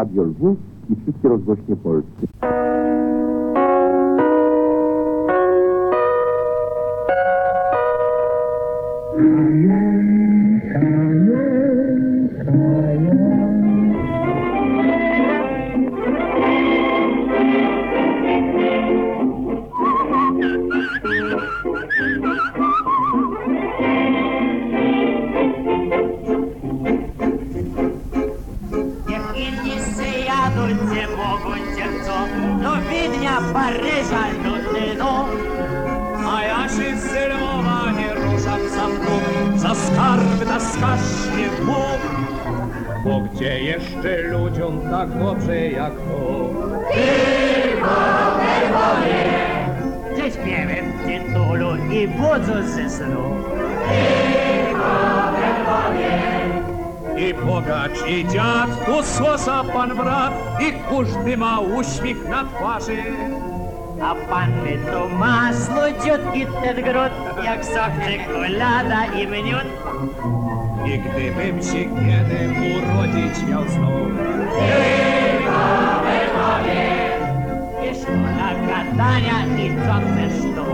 Radio Lwów i wszystkie rozgłośnie polskie. Ludziom tak dobrze jak to? Ze śpiewem tytulu i budzą ze snu I bogacz, i dziad, tu słosa pan brat, i każdy ma uśmiech na twarzy. A panny to masło, ciutki ten gród Jak sok czekolada i miód I gdybym się kiedy urodzić miał znów, I szkoda gadania i co chcesz tu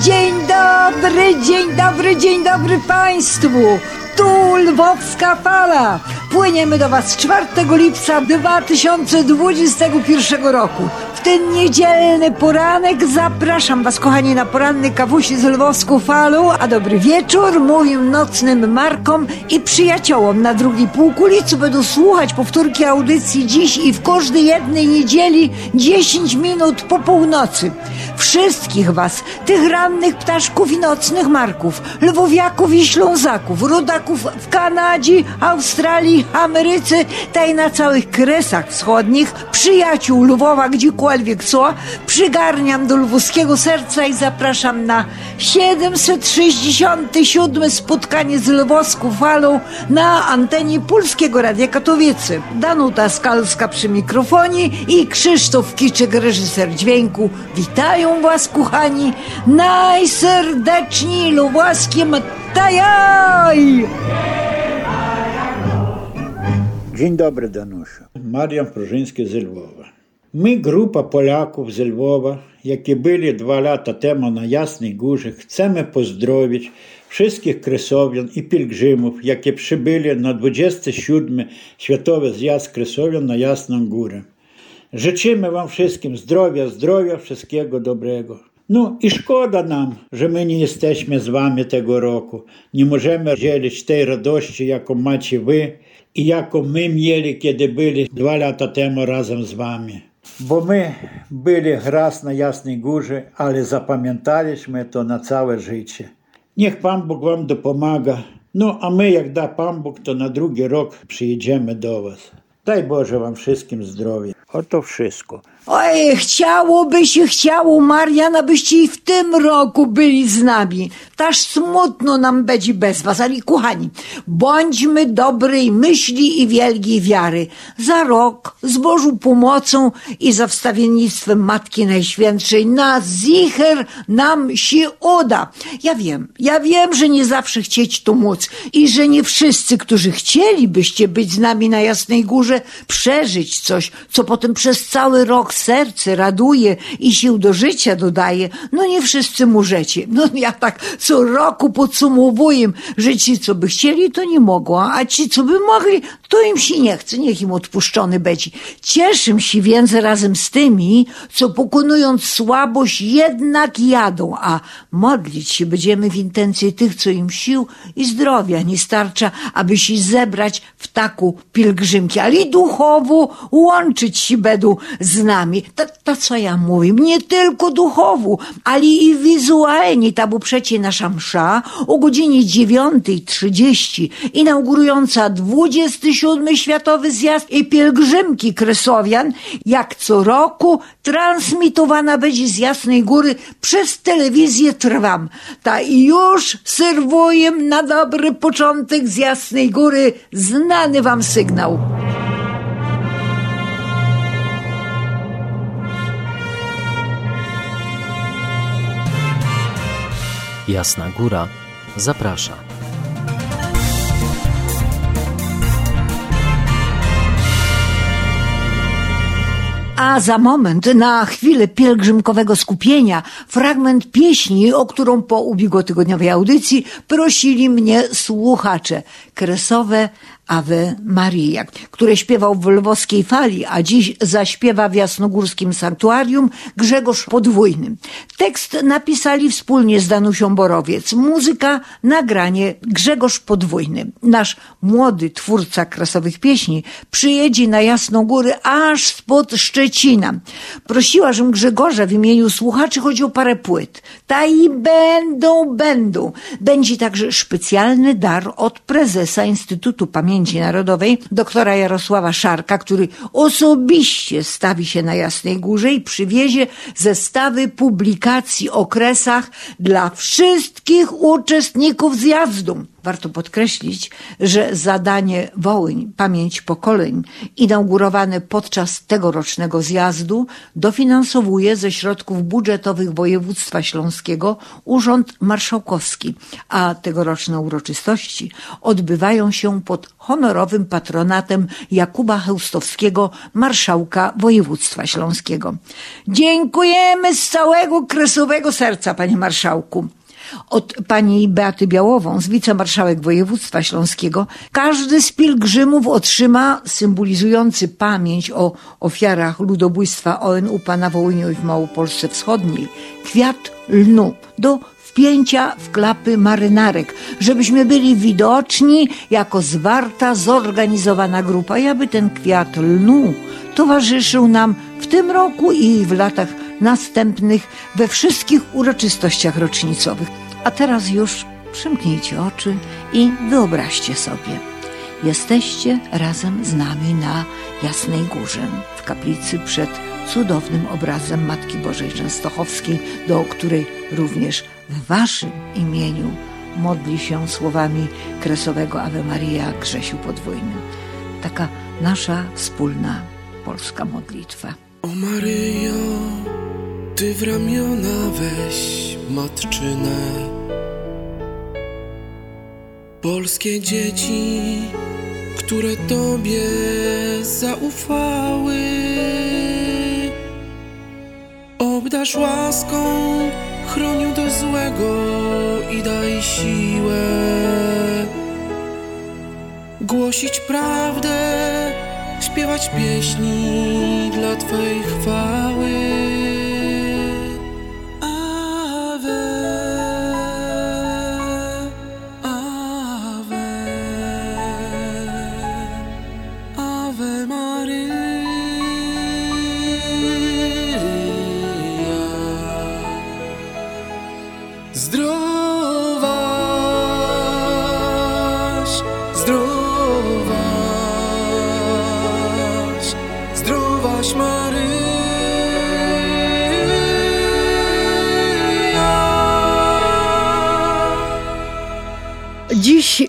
Dzień dobry, dzień dobry, dzień dobry Państwu! Tu Lwowska Fala! Płyniemy do Was 4 lipca 2021 roku. Ten niedzielny poranek. Zapraszam Was, kochani, na poranny kawusi z Lwowską Falą, a dobry wieczór moim nocnym Markom i przyjaciołom na drugiej półkulicy będą słuchać powtórki audycji dziś i w każdej jednej niedzieli 10 minut po północy. Wszystkich Was, tych rannych ptaszków i nocnych marków, lwowiaków i ślązaków, rodaków w Kanadzie, Australii, Ameryce, taj na całych kresach wschodnich, przyjaciół Lwowa gdziekolwiek co, przygarniam do lwowskiego serca i zapraszam na 767 spotkanie z lwowską falą na antenie Polskiego Radia Katowice. Danuta Skalska przy mikrofonie i Krzysztof Kiczek, reżyser dźwięku. Witają Was, kochani, najserdeczniej lwowskim tajaj! Dzień dobry, Danusiu. Marian Prużyński z Lwowa. My, grupa Polaków z Lwowa, jakie byli dwa lata temu na Jasnej Górze, chcemy pozdrowić wszystkich kresowian i pielgrzymów, jakie przybyli na 27. Światowy Zjazd Kresowian na Jasną Górę. Życzymy Wam wszystkim zdrowia, zdrowia, wszystkiego dobrego. No i szkoda nam, że my nie jesteśmy z Wami tego roku. Nie możemy dzielić tej radości, jaką macie Wy i jaką my mieli, kiedy byli dwa lata temu razem z Wami. Bo my byli raz na Jasnej Górze, ale zapamiętaliśmy to na całe życie. Niech Pan Bóg Wam dopomaga. No a my, jak da Pan Bóg, to na drugi rok przyjedziemy do Was. Daj Boże Wam wszystkim zdrowia. Oto wszystko. Oj, chciałoby się, chciało, Marian, abyście i w tym roku byli z nami. Taż smutno nam będzie bez was, ale kochani, bądźmy dobrej myśli i wielkiej wiary. Za rok, z Bożą pomocą i za wstawiennictwem Matki Najświętszej na zicher nam się uda. Ja wiem, ja wiem, że nie zawsze chcieć to móc i że nie wszyscy, którzy chcielibyście być z nami na Jasnej Górze, przeżyć coś, co potem przez cały rok Serce raduje i sił do życia dodaje, no nie wszyscy możecie. No ja tak co roku podsumowuję, że ci, co by chcieli, to nie mogą, a ci, co by mogli, to im się nie chce, niech im odpuszczony będzie. Cieszę się więc razem z tymi, co pokonując słabość jednak jadą, a modlić się będziemy w intencji tych, co im sił i zdrowia nie starcza, aby się zebrać w taku pielgrzymki, ale i duchowo łączyć się będą z nami. To, to co ja mówię, nie tylko duchowo, ale i wizualnie, ta przecie nasza msza o godzinie 9.30 inaugurująca 27 Światowy Zjazd i Pielgrzymki Kresowian, jak co roku transmitowana będzie z Jasnej Góry przez telewizję Trwam. Ta już serwuję na dobry początek z Jasnej Góry. Znany wam sygnał. Jasna Góra zaprasza. A za moment, na chwilę pielgrzymkowego skupienia, fragment pieśni, o którą po ubiegłotygodniowej audycji prosili mnie słuchacze. Kresowe Ave Maria, które śpiewał w lwowskiej fali, a dziś zaśpiewa w jasnogórskim sanktuarium Grzegorz Podwójny. Tekst napisali wspólnie z Danusią Borowiec. Muzyka, nagranie Grzegorz Podwójny. Nasz młody twórca krasowych pieśni przyjedzie na Jasną Górę aż spod Szczecina. Prosiła, żebym Grzegorza w imieniu słuchaczy chodzi o parę płyt. Ta i będą, będą. Będzie także specjalny dar od prezesa Instytutu Pamięci Narodowej, doktora Jarosława Szarka, który osobiście stawi się na Jasnej Górze i przywiezie zestawy publikacji o kresach dla wszystkich uczestników zjazdu. Warto podkreślić, że zadanie Wołyń, pamięć pokoleń, inaugurowane podczas tegorocznego zjazdu, dofinansowuje ze środków budżetowych województwa śląskiego Urząd Marszałkowski, a tegoroczne uroczystości odbywają się pod honorowym patronatem Jakuba Chełstowskiego, marszałka województwa śląskiego. Dziękujemy z całego kresowego serca, panie marszałku od pani Beaty Białową z wicemarszałek województwa śląskiego, każdy z pielgrzymów otrzyma symbolizujący pamięć o ofiarach ludobójstwa ONU-PA na Wołyniu i w Małopolsce Wschodniej kwiat lnu do wpięcia w klapy marynarek, żebyśmy byli widoczni jako zwarta, zorganizowana grupa i aby ten kwiat lnu towarzyszył nam w tym roku i w latach następnych we wszystkich uroczystościach rocznicowych. A teraz już przymknijcie oczy i wyobraźcie sobie. Jesteście razem z nami na Jasnej Górze, w kaplicy przed cudownym obrazem Matki Bożej Częstochowskiej, do której również w waszym imieniu modli się słowami kresowego Ave Maria Grzesiu Podwójnym. Taka nasza wspólna polska modlitwa. O Maryjo, Ty w ramiona weź matczynę. Polskie dzieci, które Tobie zaufały, obdarz łaską, chronił do złego i daj siłę. Głosić prawdę, śpiewać pieśni dla Twojej chwały.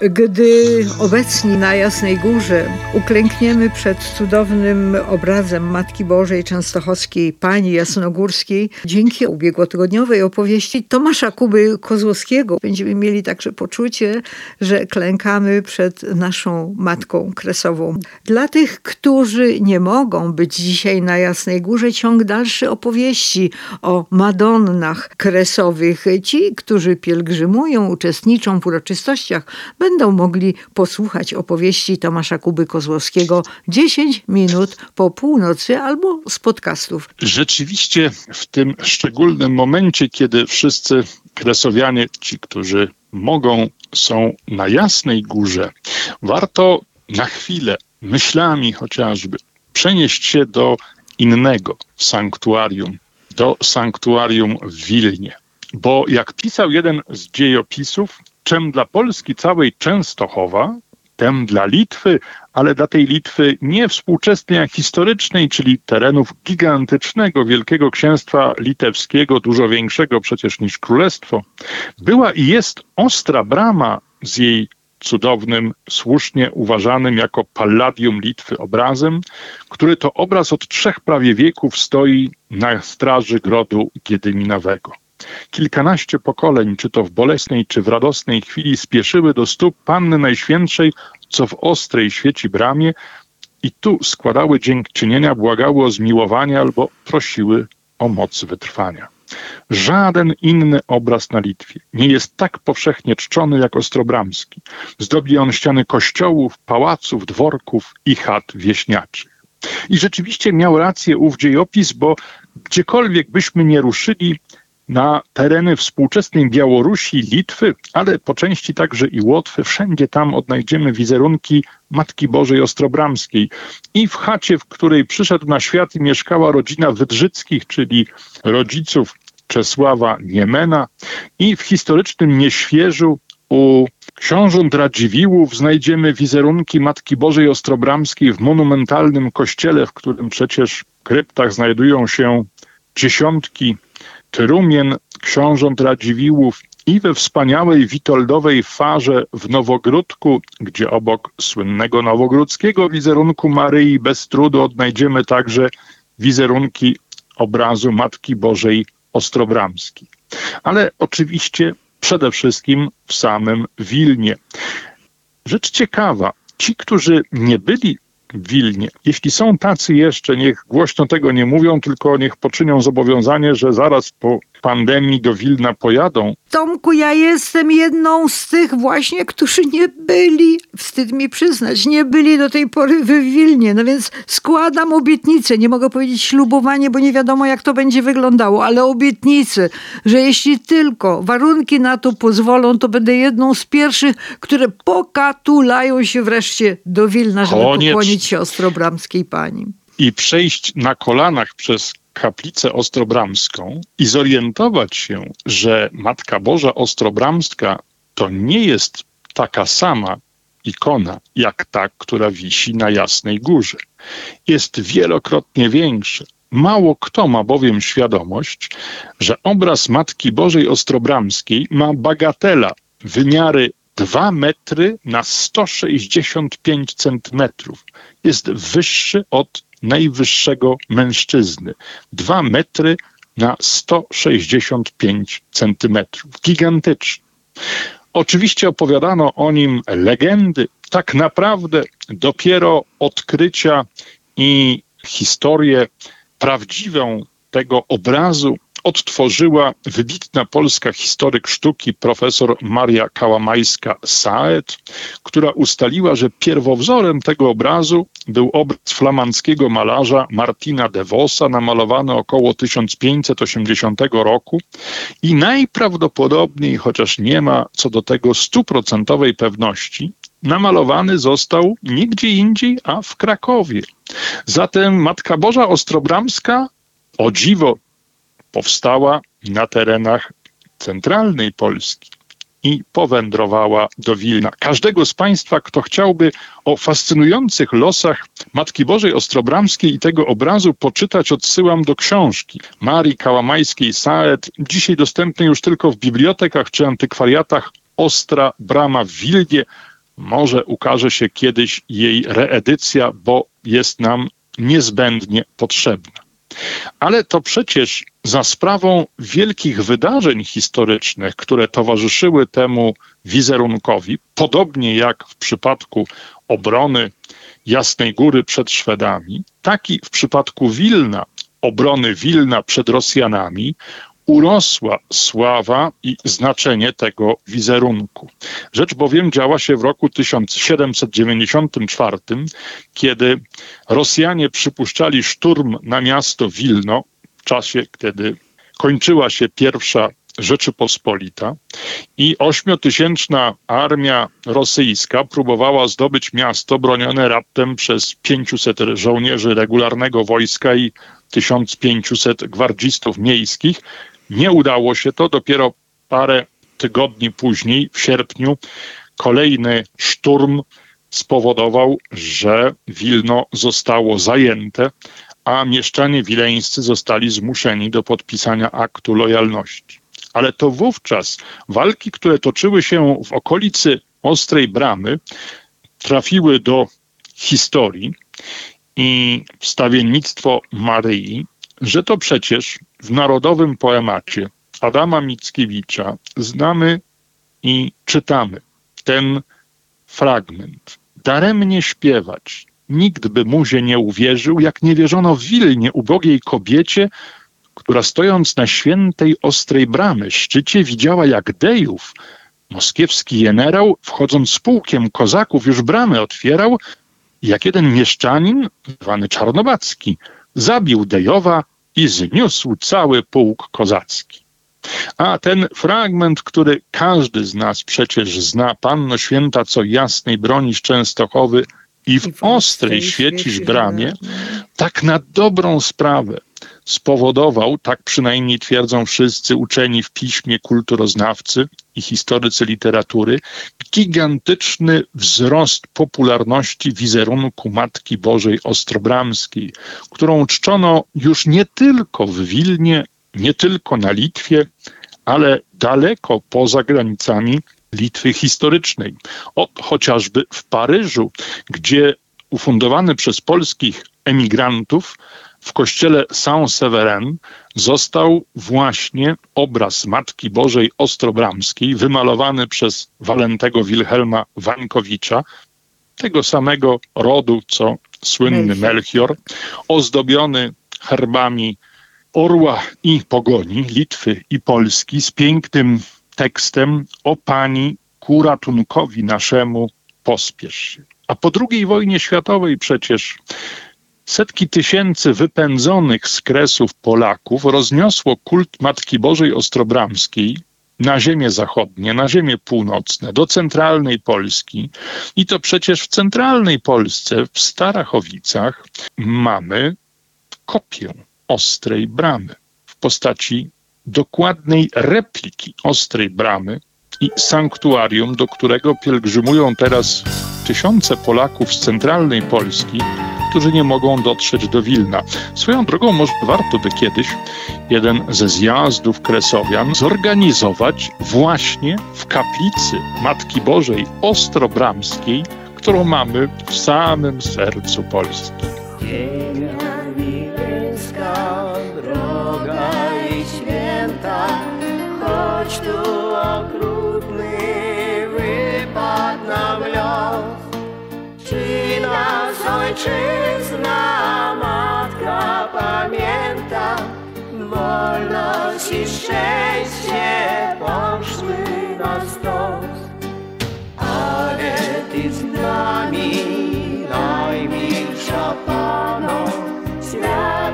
gdy obecni na Jasnej Górze uklękniemy przed cudownym obrazem Matki Bożej Częstochowskiej, Pani Jasnogórskiej, dzięki ubiegłotygodniowej opowieści Tomasza Kuby Kozłowskiego będziemy mieli także poczucie, że klękamy przed naszą Matką Kresową. Dla tych, którzy nie mogą być dzisiaj na Jasnej Górze, ciąg dalszy opowieści o Madonnach Kresowych. Ci, którzy pielgrzymują, uczestniczą w uroczystościach, będą mogli posłuchać opowieści Tomasza Kuby Kozłowskiego 10 minut po północy albo z podcastów. Rzeczywiście w tym szczególnym momencie, kiedy wszyscy kresowianie, ci, którzy mogą, są na Jasnej Górze, warto na chwilę, myślami chociażby, przenieść się do innego sanktuarium, do sanktuarium w Wilnie. Bo jak pisał jeden z dziejopisów, czym dla Polski całej Częstochowa, tem dla Litwy, ale dla tej Litwy nie współczesnej, a historycznej, czyli terenów gigantycznego Wielkiego Księstwa Litewskiego, dużo większego przecież niż Królestwo, była i jest ostra brama z jej cudownym, słusznie uważanym jako Palladium Litwy obrazem, który to obraz od trzech prawie wieków stoi na straży grodu Giedyminowego. Kilkanaście pokoleń, czy to w bolesnej, czy w radosnej chwili, spieszyły do stóp Panny Najświętszej, co w ostrej świeci bramie, i tu składały dziękczynienia, błagały o zmiłowanie albo prosiły o moc wytrwania. Żaden inny obraz na Litwie nie jest tak powszechnie czczony jak Ostrobramski. Zdobi on ściany kościołów, pałaców, dworków i chat wieśniaczych. I rzeczywiście miał rację ów dziejopis, bo gdziekolwiek byśmy nie ruszyli, na tereny współczesnej Białorusi, Litwy, ale po części także i Łotwy. Wszędzie tam odnajdziemy wizerunki Matki Bożej Ostrobramskiej. I w chacie, w której przyszedł na świat i mieszkała rodzina Wydrzyckich, czyli rodziców Czesława Niemena i w historycznym Nieświeżu u książąt Radziwiłłów znajdziemy wizerunki Matki Bożej Ostrobramskiej w monumentalnym kościele, w którym przecież w kryptach znajdują się dziesiątki trumien książąt Radziwiłłów i we wspaniałej witoldowej farze w Nowogródku, gdzie obok słynnego nowogródzkiego wizerunku Maryi bez trudu odnajdziemy także wizerunki obrazu Matki Bożej Ostrobramskiej. Ale oczywiście przede wszystkim w samym Wilnie. Rzecz ciekawa, ci, którzy nie byli Wilnie. Jeśli są tacy jeszcze, niech głośno tego nie mówią, tylko niech poczynią zobowiązanie, że zaraz po pandemii do Wilna pojadą. Tomku, ja jestem jedną z tych właśnie, którzy nie byli, wstyd mi przyznać, nie byli do tej pory w Wilnie. No więc składam obietnicę, nie mogę powiedzieć ślubowanie, bo nie wiadomo jak to będzie wyglądało, ale obietnicę, że jeśli tylko warunki na to pozwolą, to będę jedną z pierwszych, które pokatulają się wreszcie do Wilna, żeby Koniec. pokłonić się Ostrobramskiej pani. I przejść na kolanach przez kaplicę ostrobramską i zorientować się, że Matka Boża Ostrobramska to nie jest taka sama ikona, jak ta, która wisi na Jasnej Górze. Jest wielokrotnie większa. Mało kto ma bowiem świadomość, że obraz Matki Bożej Ostrobramskiej ma bagatela wymiary 2 metry na 165 centymetrów. Jest wyższy od najwyższego mężczyzny. 2 metry na 165 centymetrów. Gigantyczny. Oczywiście opowiadano o nim legendy. Tak naprawdę dopiero odkrycia i historię prawdziwą tego obrazu odtworzyła wybitna polska historyk sztuki profesor Maria Kałamajska-Saet, która ustaliła, że pierwowzorem tego obrazu był obraz flamandzkiego malarza Martina de Vosa, namalowany około 1580 roku i najprawdopodobniej, chociaż nie ma co do tego stuprocentowej pewności, namalowany został nie gdzie indziej, a w Krakowie. Zatem Matka Boża Ostrobramska, o dziwo, powstała na terenach centralnej Polski i powędrowała do Wilna. Każdego z Państwa, kto chciałby o fascynujących losach Matki Bożej Ostrobramskiej i tego obrazu poczytać, odsyłam do książki Marii Kałamajskiej Saet, dzisiaj dostępnej już tylko w bibliotekach czy antykwariatach Ostra Brama w Wilnie. Może ukaże się kiedyś jej reedycja, bo jest nam niezbędnie potrzebna. Ale to przecież za sprawą wielkich wydarzeń historycznych, które towarzyszyły temu wizerunkowi, podobnie jak w przypadku obrony Jasnej Góry przed Szwedami, tak i w przypadku Wilna, obrony Wilna przed Rosjanami, urosła sława i znaczenie tego wizerunku. Rzecz bowiem działa się w roku 1794, kiedy Rosjanie przypuszczali szturm na miasto Wilno w czasie, kiedy kończyła się pierwsza Rzeczypospolita i ośmiotysięczna armia rosyjska próbowała zdobyć miasto bronione raptem przez 500 żołnierzy regularnego wojska i 1500 gwardzistów miejskich. Nie udało się to. Dopiero parę tygodni później, w sierpniu, kolejny szturm spowodował, że Wilno zostało zajęte, a mieszczanie wileńscy zostali zmuszeni do podpisania aktu lojalności. Ale to wówczas walki, które toczyły się w okolicy Ostrej Bramy, trafiły do historii i wstawiennictwo Maryi, że to przecież w narodowym poemacie Adama Mickiewicza znamy i czytamy ten fragment. Daremnie śpiewać, nikt by muzie nie uwierzył, jak nie wierzono w Wilnie ubogiej kobiecie, która stojąc na świętej ostrej bramy szczycie widziała jak Dejów, moskiewski generał, wchodząc z pułkiem kozaków już bramy otwierał, jak jeden mieszczanin, zwany Czarnobacki, zabił Dejowa i zniósł cały pułk kozacki. A ten fragment, który każdy z nas przecież zna, Panno Święta, co jasnej bronisz Częstochowy i w ostrej świecisz bramie, tak na dobrą sprawę spowodował, tak przynajmniej twierdzą wszyscy uczeni w piśmie kulturoznawcy i historycy literatury, gigantyczny wzrost popularności wizerunku Matki Bożej Ostrobramskiej, którą czczono już nie tylko w Wilnie, nie tylko na Litwie, ale daleko poza granicami Litwy historycznej. Od chociażby w Paryżu, gdzie ufundowany przez polskich emigrantów w kościele Saint-Severin został właśnie obraz Matki Bożej Ostrobramskiej, wymalowany przez Walentego Wilhelma Wańkowicza, tego samego rodu co słynny Melchior, ozdobiony herbami orła i pogoni Litwy i Polski z pięknym tekstem o pani ku ratunkowi naszemu pospiesz się. A po II wojnie światowej przecież setki tysięcy wypędzonych z kresów Polaków rozniosło kult Matki Bożej Ostrobramskiej na ziemię zachodnie, na ziemię północne, do centralnej Polski. I to przecież w centralnej Polsce, w Starachowicach, mamy kopię ostrej bramy w postaci dokładnej repliki ostrej bramy i sanktuarium, do którego pielgrzymują teraz tysiące Polaków z centralnej Polski, którzy nie mogą dotrzeć do Wilna. Swoją drogą może warto by kiedyś jeden ze zjazdów kresowian zorganizować właśnie w kaplicy Matki Bożej Ostrobramskiej, którą mamy w samym sercu Polski. droga i święta, choć tu ojczyzna, matka pamięta, wolność i szczęście poszły na stos. Ale ty z nami, najmilsza Pano, świata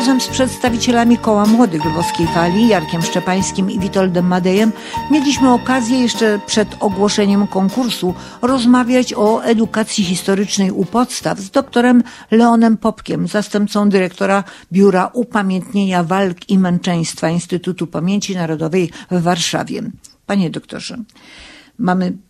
Razem z przedstawicielami Koła Młodych Lwowskiej Fali, Jarkiem Szczepańskim i Witoldem Madejem, mieliśmy okazję jeszcze przed ogłoszeniem konkursu rozmawiać o edukacji historycznej u podstaw z doktorem Leonem Popkiem, zastępcą dyrektora Biura Upamiętnienia Walk i Męczeństwa Instytutu Pamięci Narodowej w Warszawie. Panie doktorze, mamy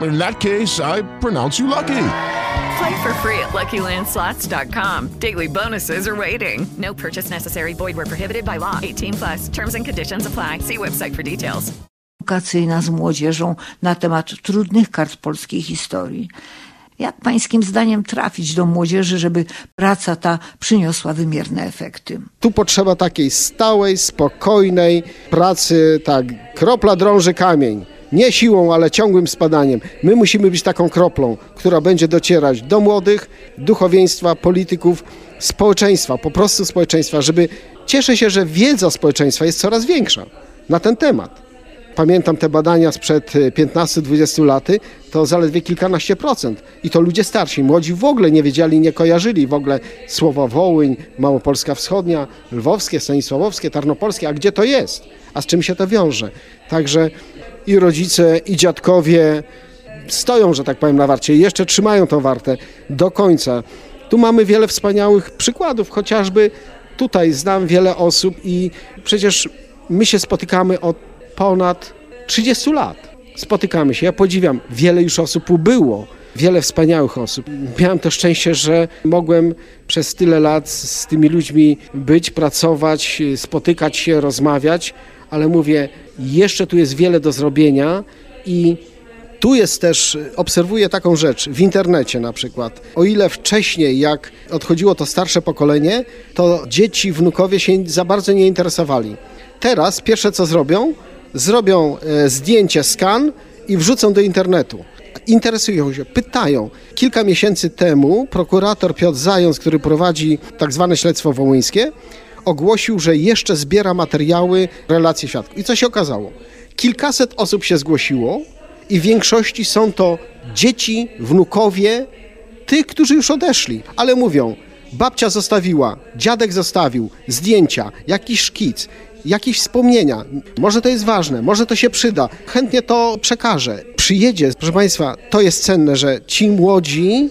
In that case, I pronounce you lucky. Play for free at LuckyLandSlots.com. Daily bonuses are waiting. No purchase necessary. Void were prohibited by law. 18 plus. Terms and conditions apply. See website for details. edukacyjna z młodzieżą na temat trudnych kart polskiej historii. Jak pańskim zdaniem trafić do młodzieży, żeby praca ta przyniosła wymierne efekty? Tu potrzeba takiej stałej, spokojnej pracy, tak, kropla drąży kamień. Nie siłą, ale ciągłym spadaniem. My musimy być taką kroplą, która będzie docierać do młodych, duchowieństwa, polityków, społeczeństwa, po prostu społeczeństwa, żeby cieszę się, że wiedza społeczeństwa jest coraz większa na ten temat. Pamiętam te badania sprzed 15-20 lat, to zaledwie kilkanaście procent. I to ludzie starsi. Młodzi w ogóle nie wiedzieli, nie kojarzyli w ogóle słowa Wołyń, Małopolska Wschodnia, Lwowskie, Stanisławowskie, Tarnopolskie. A gdzie to jest? A z czym się to wiąże? Także i rodzice, i dziadkowie stoją, że tak powiem, na warcie i jeszcze trzymają tą wartę do końca. Tu mamy wiele wspaniałych przykładów, chociażby tutaj znam wiele osób i przecież my się spotykamy od ponad 30 lat. Spotykamy się, ja podziwiam, wiele już osób ubyło, wiele wspaniałych osób. Miałem to szczęście, że mogłem przez tyle lat z tymi ludźmi być, pracować, spotykać się, rozmawiać, ale mówię, jeszcze tu jest wiele do zrobienia i tu jest też, obserwuję taką rzecz w internecie na przykład. O ile wcześniej, jak odchodziło to starsze pokolenie, to dzieci, wnukowie się za bardzo nie interesowali. Teraz pierwsze co zrobią, zrobią e, zdjęcie, skan i wrzucą do internetu. Interesują się, pytają. Kilka miesięcy temu prokurator Piotr Zając, który prowadzi tak zwane śledztwo wołyńskie, ogłosił, że jeszcze zbiera materiały, relacje świadków. I co się okazało? Kilkaset osób się zgłosiło i w większości są to dzieci, wnukowie tych, którzy już odeszli, ale mówią, babcia zostawiła, dziadek zostawił, zdjęcia, jakiś szkic, jakieś wspomnienia. Może to jest ważne, może to się przyda. Chętnie to przekażę. Przyjedzie, proszę Państwa, to jest cenne, że ci młodzi,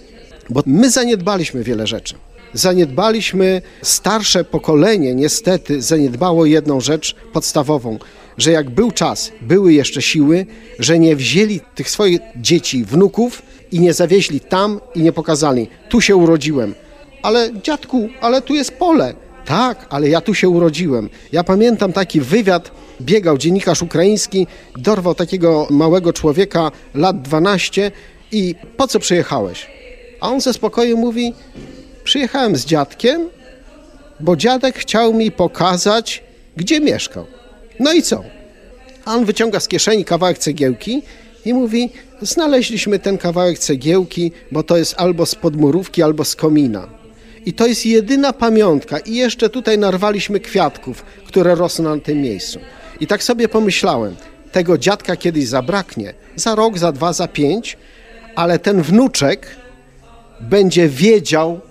bo my zaniedbaliśmy wiele rzeczy. Zaniedbaliśmy, starsze pokolenie niestety zaniedbało jedną rzecz podstawową, że jak był czas, były jeszcze siły, że nie wzięli tych swoich dzieci, wnuków i nie zawieźli tam i nie pokazali, tu się urodziłem. Ale dziadku, ale tu jest pole. Tak, ale ja tu się urodziłem. Ja pamiętam taki wywiad, biegał dziennikarz ukraiński, dorwał takiego małego człowieka, lat 12 i po co przyjechałeś? A on ze spokojem mówi, przyjechałem z dziadkiem, bo dziadek chciał mi pokazać, gdzie mieszkał. No i co? A on wyciąga z kieszeni kawałek cegiełki i mówi, znaleźliśmy ten kawałek cegiełki, bo to jest albo z podmurówki, albo z komina. I to jest jedyna pamiątka. I jeszcze tutaj narwaliśmy kwiatków, które rosną na tym miejscu. I tak sobie pomyślałem, tego dziadka kiedyś zabraknie, za rok, za dwa, za pięć, ale ten wnuczek będzie wiedział,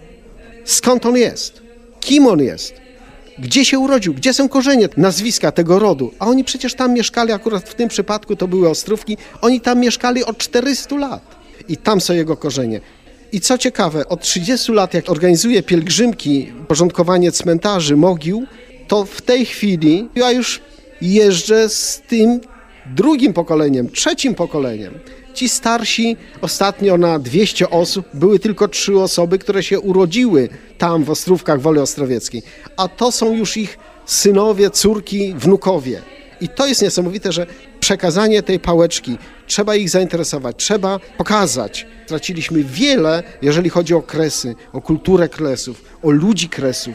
skąd on jest, kim on jest, gdzie się urodził, gdzie są korzenie, nazwiska tego rodu. A oni przecież tam mieszkali, akurat w tym przypadku to były Ostrówki, oni tam mieszkali od 400 lat. I tam są jego korzenie. I co ciekawe, od 30 lat, jak organizuję pielgrzymki, porządkowanie cmentarzy, mogił, to w tej chwili ja już jeżdżę z tym drugim pokoleniem, trzecim pokoleniem. Ci starsi ostatnio na 200 osób były tylko trzy osoby, które się urodziły tam w Ostrówkach Woli Ostrowieckiej, a to są już ich synowie, córki, wnukowie. I to jest niesamowite, że przekazanie tej pałeczki, trzeba ich zainteresować, trzeba pokazać. Straciliśmy wiele, jeżeli chodzi o kresy, o kulturę kresów, o ludzi kresów.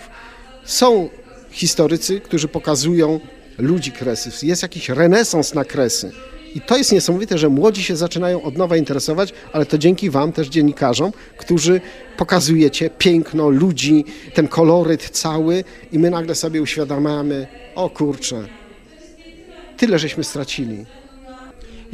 Są historycy, którzy pokazują ludzi kresów. Jest jakiś renesans na kresy. I to jest niesamowite, że młodzi się zaczynają od nowa interesować, ale to dzięki Wam, też dziennikarzom, którzy pokazujecie piękno ludzi, ten koloryt cały i my nagle sobie uświadamiamy, o kurczę, tyle żeśmy stracili.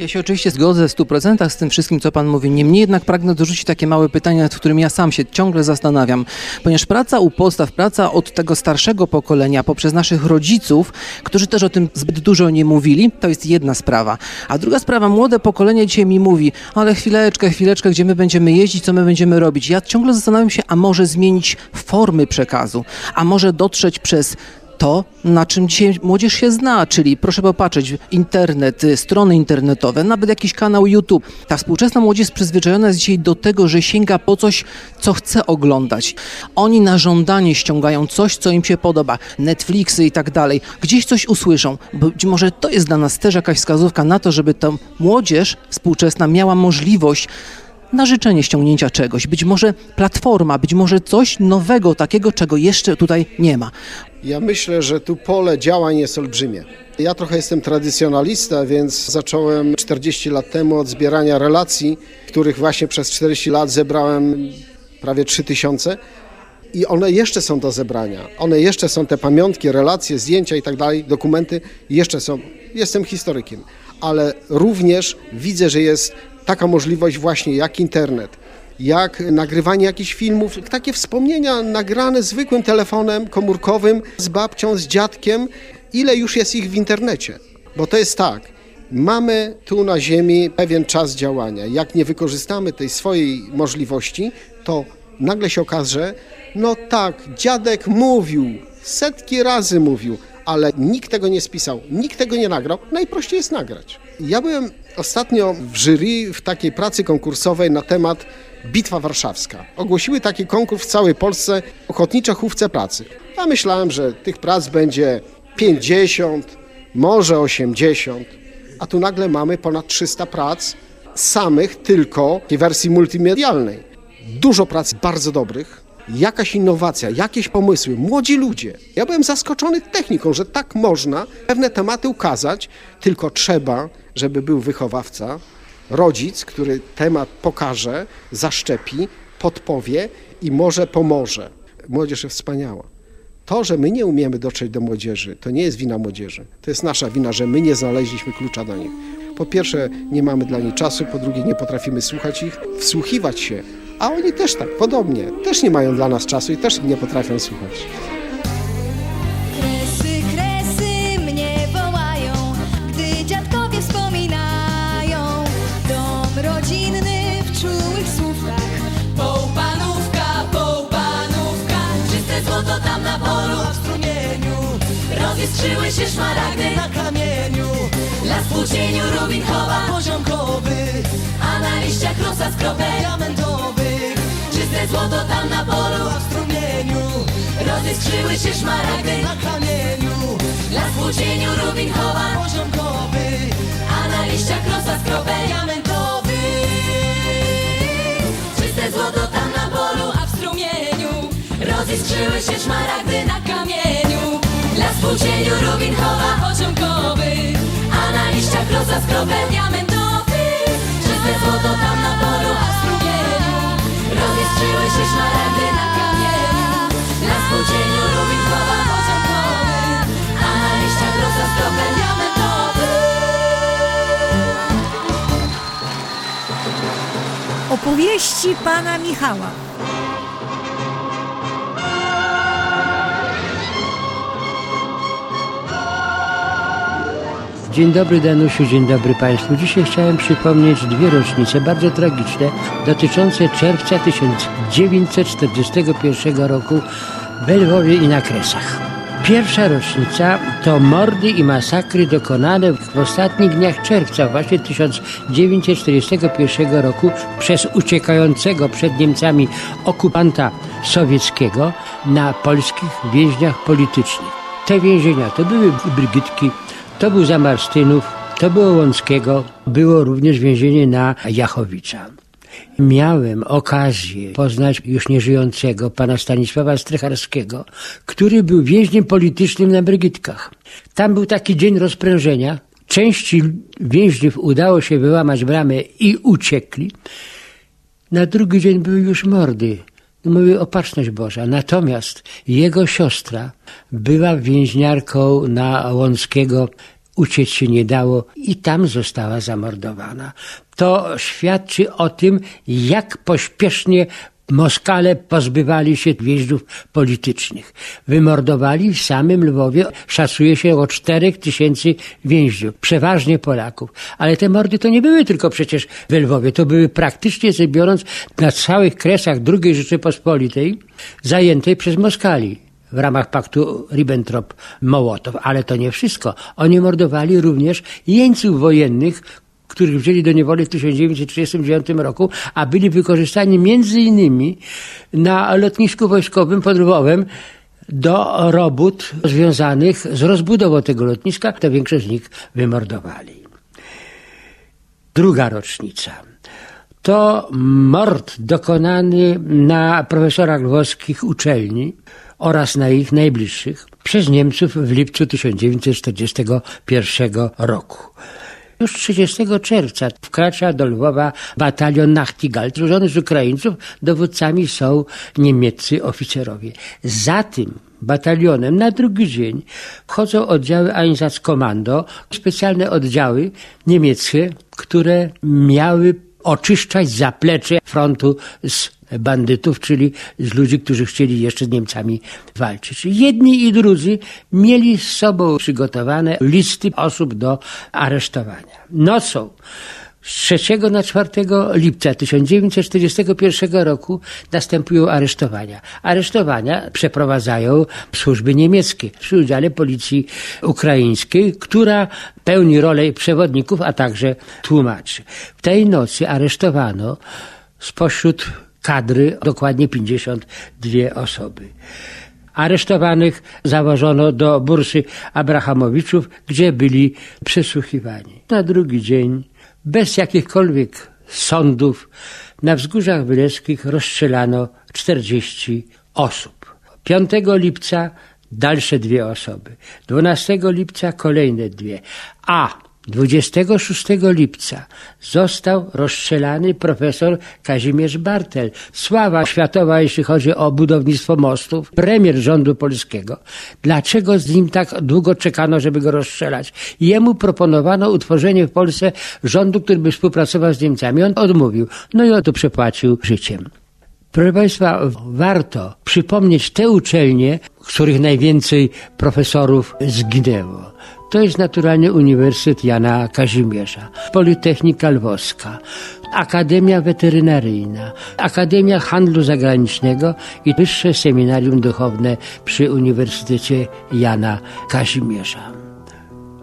Ja się oczywiście zgodzę w 100% z tym wszystkim, co Pan mówi. Niemniej jednak pragnę dorzucić takie małe pytanie, nad którym ja sam się ciągle zastanawiam. Ponieważ praca u podstaw, praca od tego starszego pokolenia, poprzez naszych rodziców, którzy też o tym zbyt dużo nie mówili, to jest jedna sprawa. A druga sprawa, młode pokolenie dzisiaj mi mówi, ale chwileczkę, chwileczkę, gdzie my będziemy jeździć, co my będziemy robić. Ja ciągle zastanawiam się, a może zmienić formy przekazu, a może dotrzeć przez to, na czym dzisiaj młodzież się zna, czyli proszę popatrzeć, internet, y, strony internetowe, nawet jakiś kanał YouTube. Ta współczesna młodzież jest przyzwyczajona jest dzisiaj do tego, że sięga po coś, co chce oglądać. Oni na żądanie ściągają coś, co im się podoba, Netflixy i tak dalej. Gdzieś coś usłyszą. Być może to jest dla nas też jakaś wskazówka na to, żeby ta młodzież współczesna miała możliwość na życzenie ściągnięcia czegoś, być może platforma, być może coś nowego, takiego, czego jeszcze tutaj nie ma. Ja myślę, że tu pole działań jest olbrzymie. Ja trochę jestem tradycjonalista, więc zacząłem 40 lat temu od zbierania relacji, których właśnie przez 40 lat zebrałem prawie 3000 i one jeszcze są do zebrania. One jeszcze są te pamiątki, relacje, zdjęcia i tak dalej, dokumenty jeszcze są. Jestem historykiem, ale również widzę, że jest taka możliwość właśnie jak internet, jak nagrywanie jakichś filmów, takie wspomnienia nagrane zwykłym telefonem komórkowym z babcią, z dziadkiem, ile już jest ich w internecie. Bo to jest tak, mamy tu na Ziemi pewien czas działania. Jak nie wykorzystamy tej swojej możliwości, to nagle się okaże, no tak, dziadek mówił, setki razy mówił, ale nikt tego nie spisał, nikt tego nie nagrał. Najprościej jest nagrać. Ja byłem ostatnio w jury w takiej pracy konkursowej na temat Bitwa Warszawska. Ogłosiły taki konkurs w całej Polsce Ochotnicze Chówce Pracy. Ja myślałem, że tych prac będzie 50, może 80, a tu nagle mamy ponad 300 prac samych tylko w wersji multimedialnej. Dużo prac bardzo dobrych, jakaś innowacja, jakieś pomysły, młodzi ludzie. Ja byłem zaskoczony techniką, że tak można pewne tematy ukazać, tylko trzeba, żeby był wychowawca, rodzic, który temat pokaże, zaszczepi, podpowie i może pomoże. Młodzież jest wspaniała. To, że my nie umiemy dotrzeć do młodzieży, to nie jest wina młodzieży. To jest nasza wina, że my nie znaleźliśmy klucza do nich. Po pierwsze, nie mamy dla nich czasu, po drugie, nie potrafimy słuchać ich, wsłuchiwać się, a oni też tak, podobnie, też nie mają dla nas czasu i też nie potrafią słuchać. Złoto tam na polu, w strumieniu się szmaragdy na kamieniu. Las w płócieniu rubin chowa, poziomkowy, a na liściach rosa skropek diamentowych. Złoto tam na polu, a w strumieniu rozjastrzyły się szmaragdy na kamieniu. Las w płócieniu rubin chowa, poziomkowy, a na liściach rosa skropek diamentowych. Czyste złoto tam na polu, a w strumieniu Roziskrzyły się szmaragdy na kamieniu Las w płócieniu rubin chowa poziomkowy A na liściach rosa skropel diamentowy Czyste złoto tam na polu, a w Roziskrzyły się szmaragdy na kamieniu. Las w płócieniu rubin chowa poziomkowy A na liściach rosa skropel diamentowy. Opowieści pana Michała. Dzień dobry Danusiu, dzień dobry Państwu. Dzisiaj chciałem przypomnieć dwie rocznice bardzo tragiczne dotyczące czerwca 1941 roku w Lwowie i na Kresach. Pierwsza rocznica to mordy i masakry dokonane w ostatnich dniach czerwca właśnie 1941 roku przez uciekającego przed Niemcami okupanta sowieckiego na polskich więźniach politycznych. Te więzienia to były Brygitki, to był Zamarstynów, to było Łąckiego, było również więzienie na Jachowicza. Miałem okazję poznać już nieżyjącego pana Stanisława Strycharskiego, który był więźniem politycznym na Brygitkach. Tam był taki dzień rozprężenia. Części więźniów udało się wyłamać bramę i uciekli. Na drugi dzień były już mordy. Mówię opatrzność Boża. Natomiast jego siostra była więźniarką na Łąckiego uciec się nie dało i tam została zamordowana. To świadczy o tym, jak pośpiesznie Moskale pozbywali się więźniów politycznych. Wymordowali w samym Lwowie, szacuje się o czterech tysięcy więźniów, przeważnie Polaków. Ale te mordy to nie były tylko przecież w Lwowie, to były praktycznie rzecz biorąc na całych kresach II Rzeczypospolitej zajętej przez Moskali w ramach paktu Ribbentrop-Mołotow. Ale to nie wszystko. Oni mordowali również jeńców wojennych, których wzięli do niewoli w 1939 roku, a byli wykorzystani między innymi na lotnisku wojskowym pod Lwowem do robót związanych z rozbudową tego lotniska. To większość z nich wymordowali. Druga rocznica to mord dokonany na profesorach lwowskich uczelni oraz na ich najbliższych przez Niemców w lipcu 1941 roku. Już 30 czerwca wkracza do Lwowa batalion Nachtigal, złożony z Ukraińców. Dowódcami są niemieccy oficerowie. Za tym batalionem na drugi dzień wchodzą oddziały Einsatzkommando, specjalne oddziały niemieckie, które miały oczyszczać zaplecze frontu z bandytów, czyli z ludzi, którzy chcieli jeszcze z Niemcami walczyć. Jedni i drudzy mieli z sobą przygotowane listy osób do aresztowania. Nocą z 3 na 4 lipca 1941 roku następują aresztowania. Aresztowania przeprowadzają służby niemieckie przy udziale policji ukraińskiej, która pełni rolę przewodników, a także tłumaczy. W tej nocy aresztowano spośród kadry dokładnie 52 osoby. Aresztowanych zawożono do bursy Abrahamowiczów, gdzie byli przesłuchiwani. Na drugi dzień, bez jakichkolwiek sądów, na wzgórzach wyleskich rozstrzelano 40 osób. 5 lipca dalsze dwie osoby. 12 lipca kolejne dwie. A 26 lipca został rozstrzelany profesor Kazimierz Bartel. Sława światowa, jeśli chodzi o budownictwo mostów, premier rządu polskiego. Dlaczego z nim tak długo czekano, żeby go rozstrzelać? Jemu proponowano utworzenie w Polsce rządu, który by współpracował z Niemcami. On odmówił. No i on to przepłacił życiem. Proszę Państwa, warto przypomnieć te uczelnie, których najwięcej profesorów zginęło. To jest naturalnie Uniwersytet Jana Kazimierza, Politechnika Lwowska, Akademia Weterynaryjna, Akademia Handlu Zagranicznego i Wyższe Seminarium Duchowne przy Uniwersytecie Jana Kazimierza.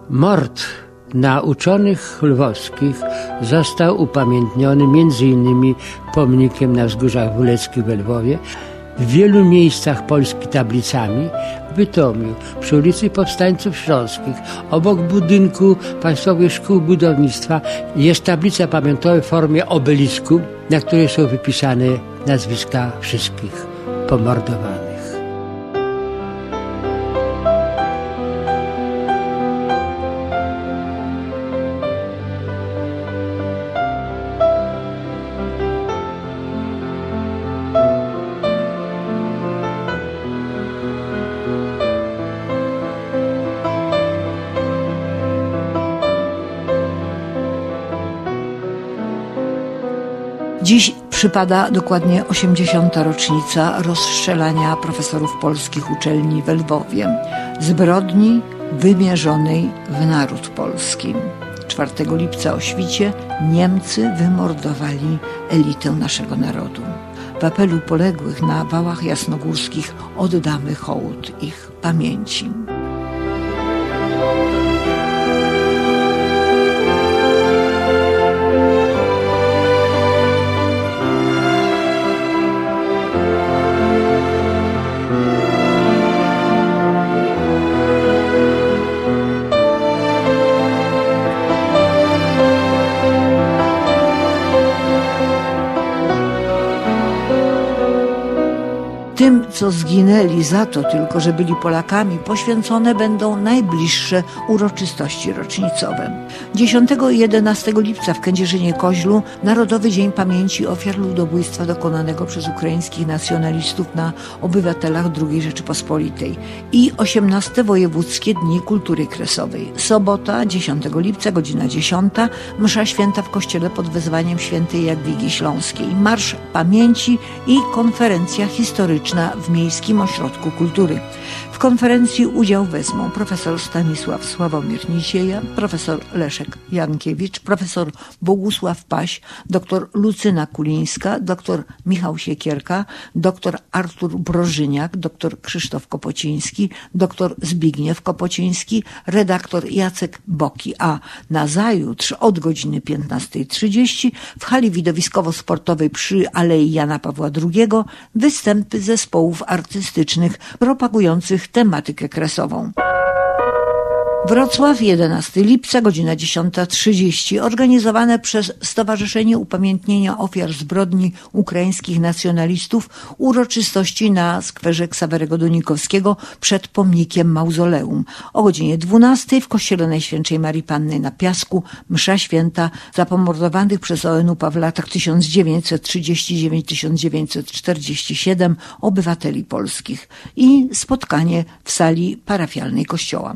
Mord na uczonych lwowskich został upamiętniony m.in. pomnikiem na wzgórzach Wuleckich w Lwowie, w wielu miejscach Polski tablicami, Bytomiu, przy ulicy Powstańców Śląskich, obok budynku Państwowej Szkół Budownictwa jest tablica pamiątkowa w formie obelisku, na której są wypisane nazwiska wszystkich pomordowanych. Przypada dokładnie 80. rocznica rozstrzelania profesorów polskich uczelni w Lwowie. Zbrodni wymierzonej w naród polski. 4 lipca o świcie Niemcy wymordowali elitę naszego narodu. W apelu poległych na wałach jasnogórskich oddamy hołd ich pamięci. Tym, co zginęli za to tylko, że byli Polakami, poświęcone będą najbliższe uroczystości rocznicowe. 10 i 11 lipca w Kędzierzynie-Koźlu Narodowy Dzień Pamięci Ofiar Ludobójstwa dokonanego przez ukraińskich nacjonalistów na obywatelach II Rzeczypospolitej i 18 Wojewódzkie Dni Kultury Kresowej. Sobota, 10 lipca, godzina 10, msza święta w kościele pod wezwaniem świętej Jadwigi Śląskiej, Marsz Pamięci i konferencja historyczna w Miejskim Ośrodku Kultury. W konferencji udział wezmą profesor Stanisław Sławomir Nicieja, profesor Leszek Jankiewicz, profesor Bogusław Paś, dr Lucyna Kulińska, dr Michał Siekierka, dr Artur Brożyniak, dr Krzysztof Kopociński, dr Zbigniew Kopociński, redaktor Jacek Boki, a nazajutrz od godziny 15.30 w hali widowiskowo-sportowej przy Alei Jana Pawła II występy zespołów artystycznych propagujących tematykę kresową. Wrocław, 11 lipca, godzina 10.30. Organizowane przez Stowarzyszenie Upamiętnienia Ofiar Zbrodni Ukraińskich Nacjonalistów uroczystości na skwerze Ksawerego Donikowskiego przed pomnikiem Mauzoleum. O godzinie 12 w kościele Najświętszej Marii Panny na Piasku msza święta za pomordowanych przez ONU w latach 1939-1947 obywateli polskich i spotkanie w sali parafialnej kościoła.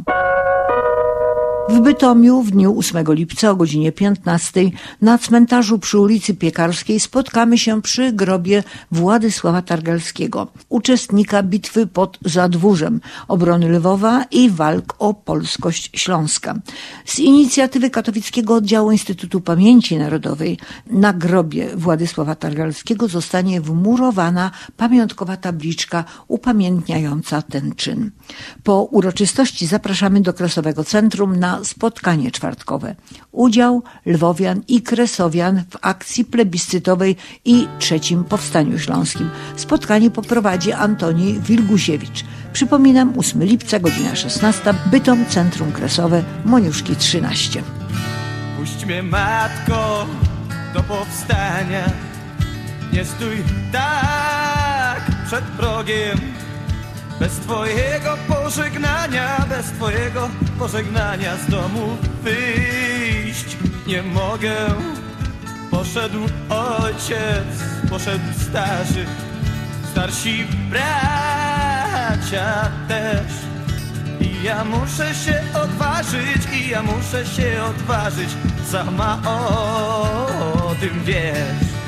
W Bytomiu w dniu 8 lipca o godzinie 15 na cmentarzu przy ulicy Piekarskiej spotkamy się przy grobie Władysława Targalskiego, uczestnika bitwy pod Zadwórzem, obrony Lwowa i walk o polskość Śląska. Z inicjatywy Katowickiego Oddziału Instytutu Pamięci Narodowej na grobie Władysława Targalskiego zostanie wmurowana pamiątkowa tabliczka upamiętniająca ten czyn. Po uroczystości zapraszamy do Kresowego Centrum na spotkanie czwartkowe. Udział Lwowian i Kresowian w akcji plebiscytowej i trzecim Powstaniu Śląskim. Spotkanie poprowadzi Antoni Wilgusiewicz. Przypominam, 8 lipca, godzina 16, Bytom Centrum Kresowe, Moniuszki 13. Puść mnie, matko, do powstania. Nie stój tak przed progiem. Bez twojego pożegnania, bez twojego pożegnania z domu wyjść nie mogę. Poszedł ojciec, poszedł starzy, starsi bracia też. I ja muszę się odważyć, i ja muszę się odważyć, sama o tym wiesz.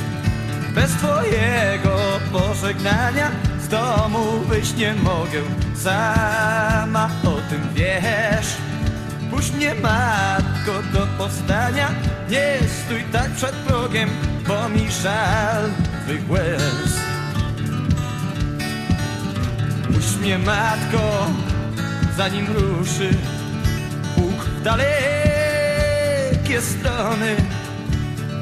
Bez twojego pożegnania z domu wyjść nie mogę. Sama o tym wiesz. Puść mnie matko do powstania. Nie stój tak przed progiem Bo mi żal twych łez Puść mnie matko Zanim ruszy Bóg w dalekie strony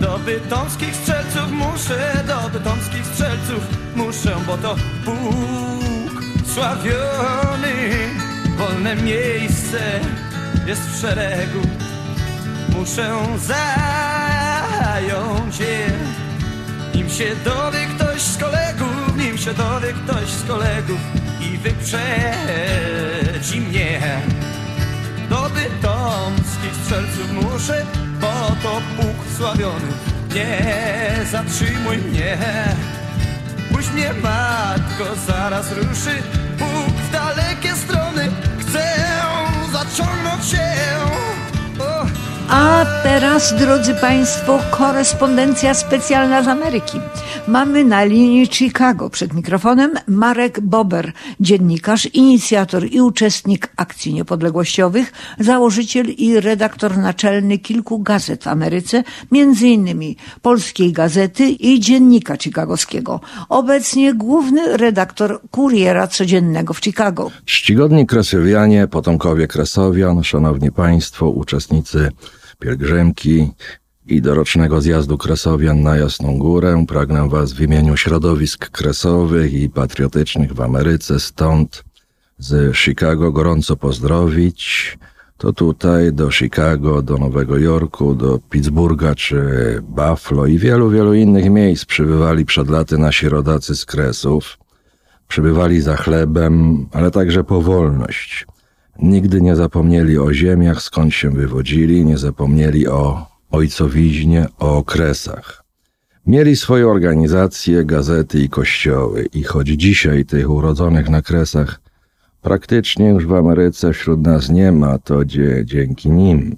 do bytomskich strzelców muszę, do bytomskich strzelców muszę, bo to Bóg sławiony. Wolne miejsce jest w szeregu, muszę zająć je. Nim się dowie ktoś z kolegów, nim się dowie ktoś z kolegów i wyprzedzi mnie. Do bytomskich strzelców muszę, bo to Bóg sławiony. Nie zatrzymuj mnie, puść mnie matko, zaraz ruszy Bóg w dalekie strony. Chcę zaciągnąć się, A teraz, drodzy Państwo, korespondencja specjalna z Ameryki. Mamy na linii Chicago przed mikrofonem Marek Bober, dziennikarz, inicjator i uczestnik akcji niepodległościowych, założyciel i redaktor naczelny kilku gazet w Ameryce, między innymi Polskiej Gazety i Dziennika Chicagowskiego. Obecnie główny redaktor Kuriera Codziennego w Chicago. Czcigodni kresowianie, potomkowie kresowian, szanowni państwo, uczestnicy pielgrzymki i dorocznego zjazdu kresowian na Jasną Górę, pragnę was w imieniu środowisk kresowych i patriotycznych w Ameryce stąd z Chicago gorąco pozdrowić. To tutaj do Chicago, do Nowego Jorku, do Pittsburgha czy Buffalo i wielu, wielu innych miejsc przybywali przed laty nasi rodacy z Kresów. Przybywali za chlebem, ale także po wolność. Nigdy nie zapomnieli o ziemiach, skąd się wywodzili, nie zapomnieli o ojcowiźnie, o okresach. Mieli swoje organizacje, gazety i kościoły i choć dzisiaj tych urodzonych na kresach praktycznie już w Ameryce wśród nas nie ma, to dzie, dzięki nim.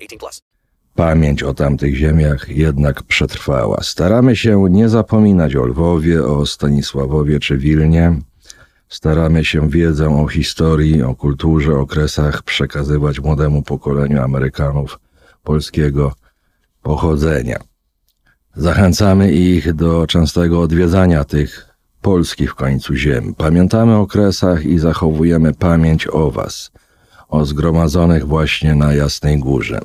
18 plus. Pamięć o tamtych ziemiach jednak przetrwała. Staramy się nie zapominać o Lwowie, o Stanisławowie czy Wilnie. Staramy się wiedzę o historii, o kulturze, okresach przekazywać młodemu pokoleniu Amerykanów polskiego pochodzenia. Zachęcamy ich do częstego odwiedzania tych polskich w końcu ziem. Pamiętamy o okresach i zachowujemy pamięć o Was, o zgromadzonych właśnie na Jasnej Górze.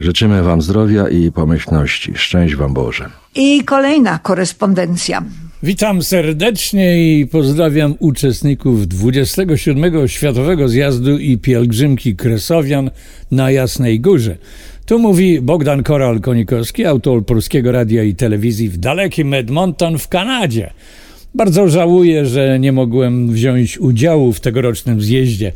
Życzymy Wam zdrowia i pomyślności. Szczęść Wam Boże. I kolejna korespondencja. Witam serdecznie i pozdrawiam uczestników 27. Światowego Zjazdu i Pielgrzymki Kresowian na Jasnej Górze. Tu mówi Bogdan Koral-Konikowski, autor Polskiego Radia i Telewizji w dalekim Edmonton w Kanadzie. Bardzo żałuję, że nie mogłem wziąć udziału w tegorocznym zjeździe.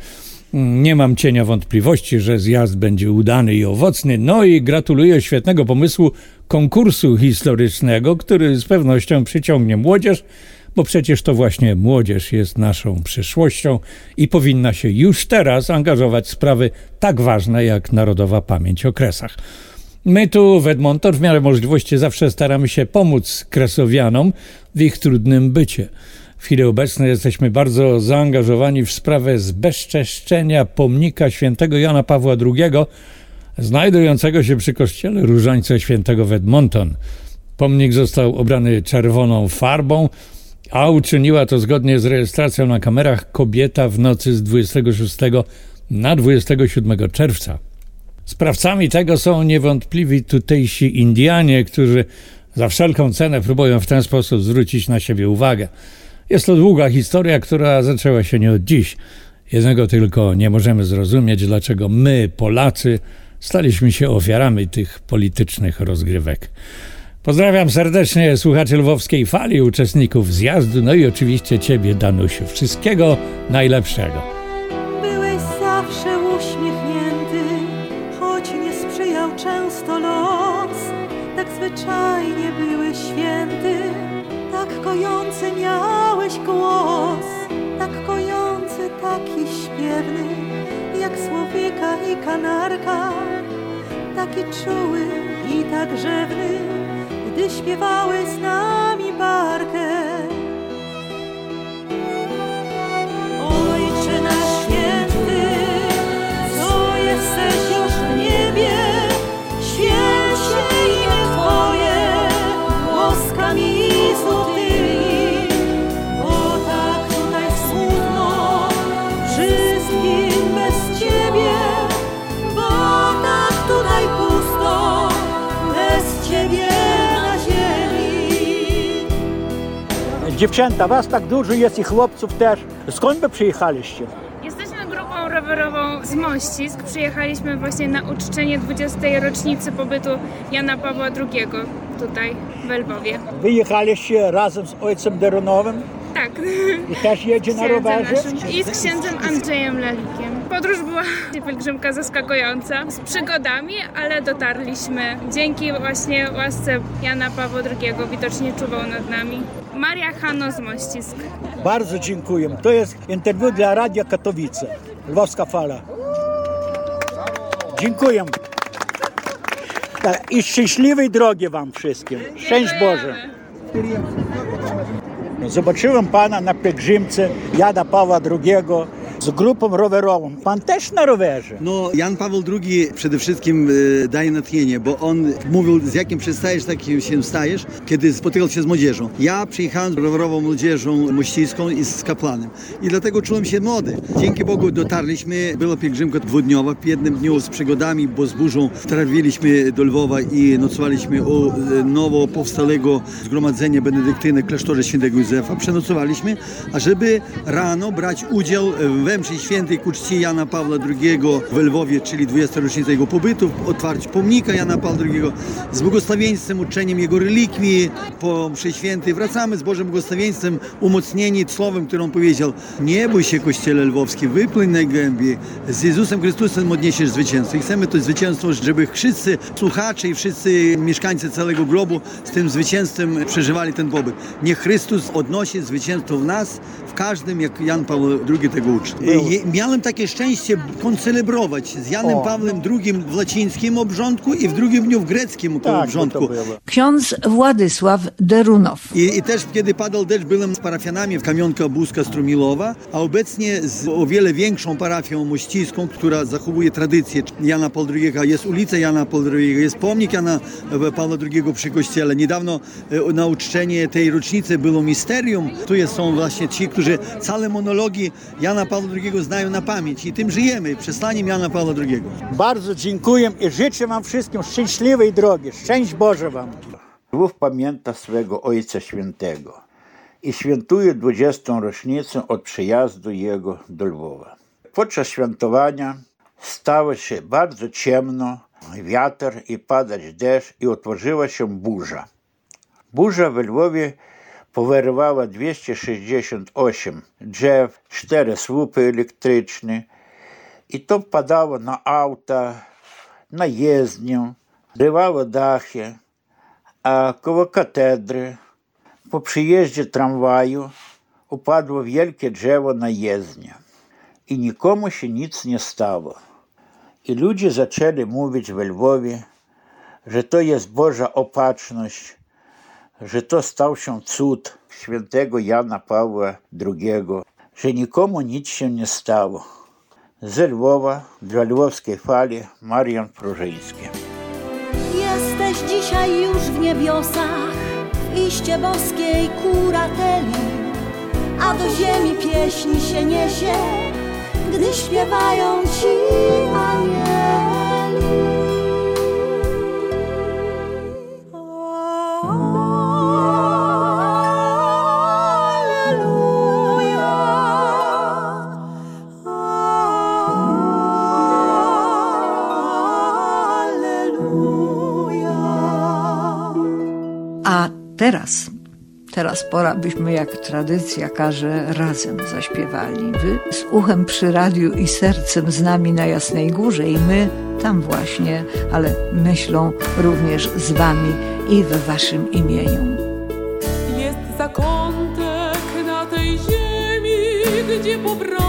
Nie mam cienia wątpliwości, że zjazd będzie udany i owocny. No i gratuluję świetnego pomysłu konkursu historycznego, który z pewnością przyciągnie młodzież, bo przecież to właśnie młodzież jest naszą przyszłością i powinna się już teraz angażować w sprawy tak ważne jak narodowa pamięć o kresach. My tu w Edmonton w miarę możliwości zawsze staramy się pomóc kresowianom w ich trudnym bycie. W chwili obecnej jesteśmy bardzo zaangażowani w sprawę zbezczeszczenia pomnika świętego Jana Pawła II, znajdującego się przy kościele Różańca Świętego w Edmonton. Pomnik został obrany czerwoną farbą, a uczyniła to zgodnie z rejestracją na kamerach kobieta w nocy z 26 na 27 czerwca. Sprawcami tego są niewątpliwi tutejsi Indianie, którzy za wszelką cenę próbują w ten sposób zwrócić na siebie uwagę. Jest to długa historia, która zaczęła się nie od dziś. Jednego tylko nie możemy zrozumieć, dlaczego my, Polacy, staliśmy się ofiarami tych politycznych rozgrywek. Pozdrawiam serdecznie słuchaczy lwowskiej fali, uczestników zjazdu, no i oczywiście Ciebie, Danusiu. Wszystkiego najlepszego. Byłeś zawsze uśmiechnięty, choć nie sprzyjał często los. Tak zwyczajnie byłeś święty, tak kojący miałeś głos. Tak kojący, taki śpiewny, jak słowika i kanarka. Taki czuły i tak grzewny, gdy śpiewały z nami barkę. Dziewczęta, was tak dużo jest i chłopców też. Skąd wy przyjechaliście? Jesteśmy grupą rowerową z Mościsk. Przyjechaliśmy właśnie na uczczenie 20. rocznicy pobytu Jana Pawła II tutaj w Lwowie. Wyjechaliście razem z ojcem Derunowym Tak. i też jedzie na rowerze? naszym I z księdzem Andrzejem Lelikiem. Podróż była pielgrzymka zaskakująca, z przygodami, ale dotarliśmy. Dzięki właśnie łasce Jana Pawła II widocznie czuwał nad nami. Maria Hano z Mościsk. Bardzo dziękuję. To jest interwiu dla Radia Katowice. Lwowska Fala. Dziękuję. I szczęśliwej drogi Wam wszystkim. Szczęść Boże. Zobaczyłem Pana na pielgrzymce Jana Pawła II z grupą rowerową. Pan też na rowerze. No, Jan Paweł II przede wszystkim e, daje natchnienie, bo on mówił, z jakim przestajesz, takim się stajesz, kiedy spotykał się z młodzieżą. Ja przyjechałem z rowerową młodzieżą mościńską i z kaplanem. I dlatego czułem się młody. Dzięki Bogu dotarliśmy, była pielgrzymka dwudniowa, w jednym dniu z przygodami, bo z burzą trafiliśmy do Lwowa i nocowaliśmy u e, nowo powstałego zgromadzenia benedyktyne klasztorze świętego Józefa. Przenocowaliśmy, a żeby rano brać udział we mszy świętej ku czci Jana Pawła II w Lwowie, czyli 20. rocznica jego pobytu, w otwarciu pomnika Jana Pawła II, z błogosławieństwem, uczeniem jego relikwii po mszy świętej. Wracamy z Bożym błogosławieństwem, umocnieni słowem, które on powiedział, nie bój się Kościele Lwowski, wypłyń najgłębiej, z Jezusem Chrystusem odniesiesz zwycięstwo. I chcemy to zwycięstwo, żeby wszyscy słuchacze i wszyscy mieszkańcy całego globu z tym zwycięstwem przeżywali ten pobyt. Niech Chrystus odnosi zwycięstwo w nas, w każdym, jak Jan Paweł II tego uczy. Je- Miałem takie szczęście koncelebrować z Janem O. Pawłem II w łacińskim obrządku i w drugim dniu w greckim Tak, obrządku. Ksiądz Władysław Derunow. I, I też kiedy padał deszcz, byłem z parafianami w Kamionka Buzka Strumilowa, a obecnie z o wiele większą parafią mościńską, która zachowuje tradycję Jana Pawła II. Jest ulica Jana Pawła II, jest pomnik Jana e, Pawła II przy kościele. Niedawno e, na uczczenie tej rocznicy było misterium. Tu jest, są właśnie ci, którzy całe monologi Jana Pawła II znają na pamięć i tym żyjemy, przesłaniem Jana Pawła II. Bardzo dziękuję i życzę Wam wszystkim szczęśliwej drogi. Szczęść Boże Wam. Lwów pamięta swego Ojca Świętego i świętuje 20. rocznicę od przyjazdu Jego do Lwowa. Podczas świętowania stało się bardzo ciemno, wiatr i padać deszcz i otworzyła się burza. Burza w Lwowie powyrywała 268 drzew, 4 słupy elektryczne i to wpadało na auta, na jezdnię, rywało dachy, a koło katedry po przyjeździe tramwaju upadło wielkie drzewo na jezdnię i nikomu się nic nie stało. I ludzie zaczęli mówić w Lwowie, że to jest Boża opatrzność, że to stał się cud świętego Jana Pawła II, że nikomu nic się nie stało. Ze Lwowa dla lwowskiej fali Marian Prużyński. Jesteś dzisiaj już w niebiosach, w iście boskiej kurateli, a do ziemi pieśni się niesie, gdy śpiewają ci anieli. Teraz, teraz pora byśmy, jak tradycja każe, razem zaśpiewali. Wy z uchem przy radiu i sercem z nami na Jasnej Górze i my tam właśnie, ale myślą również z wami i we waszym imieniu. Jest zakątek na tej ziemi, gdzie powracać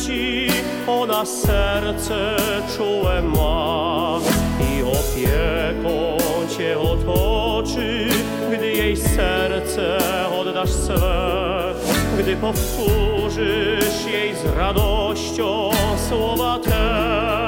dzieci ona serce czułe ma i opieką cię otoczy, gdy jej serce oddasz swe. Gdy powtórzysz jej z radością słowa te,